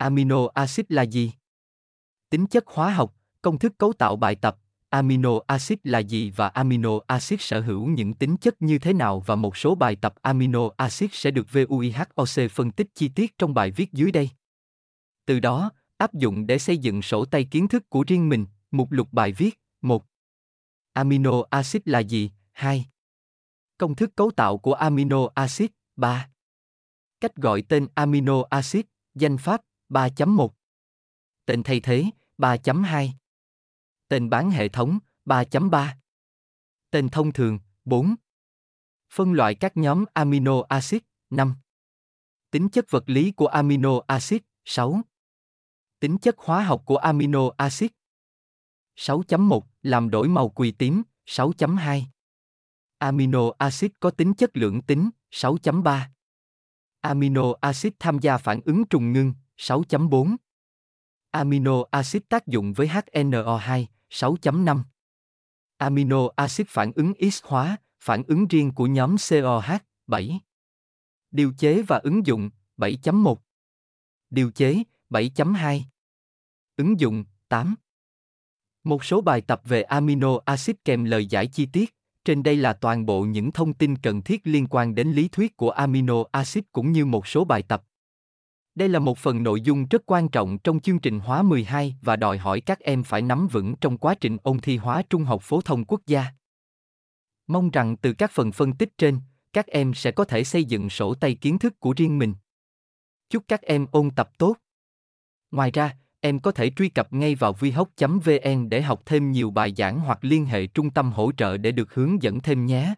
Amino acid là gì? Tính chất hóa học, công thức cấu tạo bài tập, amino acid là gì và amino acid sở hữu những tính chất như thế nào và một số bài tập amino acid sẽ được VUIHOC phân tích chi tiết trong bài viết dưới đây. Từ đó, áp dụng để xây dựng sổ tay kiến thức của riêng mình, mục lục bài viết 1. Amino acid là gì? 2. Công thức cấu tạo của amino acid 3. Cách gọi tên amino acid, danh pháp 3.1. Tên thay thế 3.2. Tên bán hệ thống 3.3. Tên thông thường 4. Phân loại các nhóm amino acid 5. Tính chất vật lý của amino acid 6. Tính chất hóa học của amino acid 6.1 làm đổi màu quỳ tím 6.2. Amino acid có tính chất lượng tính 6.3. Amino acid tham gia phản ứng trùng ngưng 6.4. Amino acid tác dụng với HNO2 6.5. Amino acid phản ứng X hóa, phản ứng riêng của nhóm COH 7. Điều chế và ứng dụng 7.1. Điều chế 7.2. Ứng dụng 8. Một số bài tập về amino acid kèm lời giải chi tiết. Trên đây là toàn bộ những thông tin cần thiết liên quan đến lý thuyết của amino acid cũng như một số bài tập. Đây là một phần nội dung rất quan trọng trong chương trình hóa 12 và đòi hỏi các em phải nắm vững trong quá trình ôn thi hóa trung học phổ thông quốc gia. Mong rằng từ các phần phân tích trên, các em sẽ có thể xây dựng sổ tay kiến thức của riêng mình. Chúc các em ôn tập tốt. Ngoài ra, em có thể truy cập ngay vào vihoc vn để học thêm nhiều bài giảng hoặc liên hệ trung tâm hỗ trợ để được hướng dẫn thêm nhé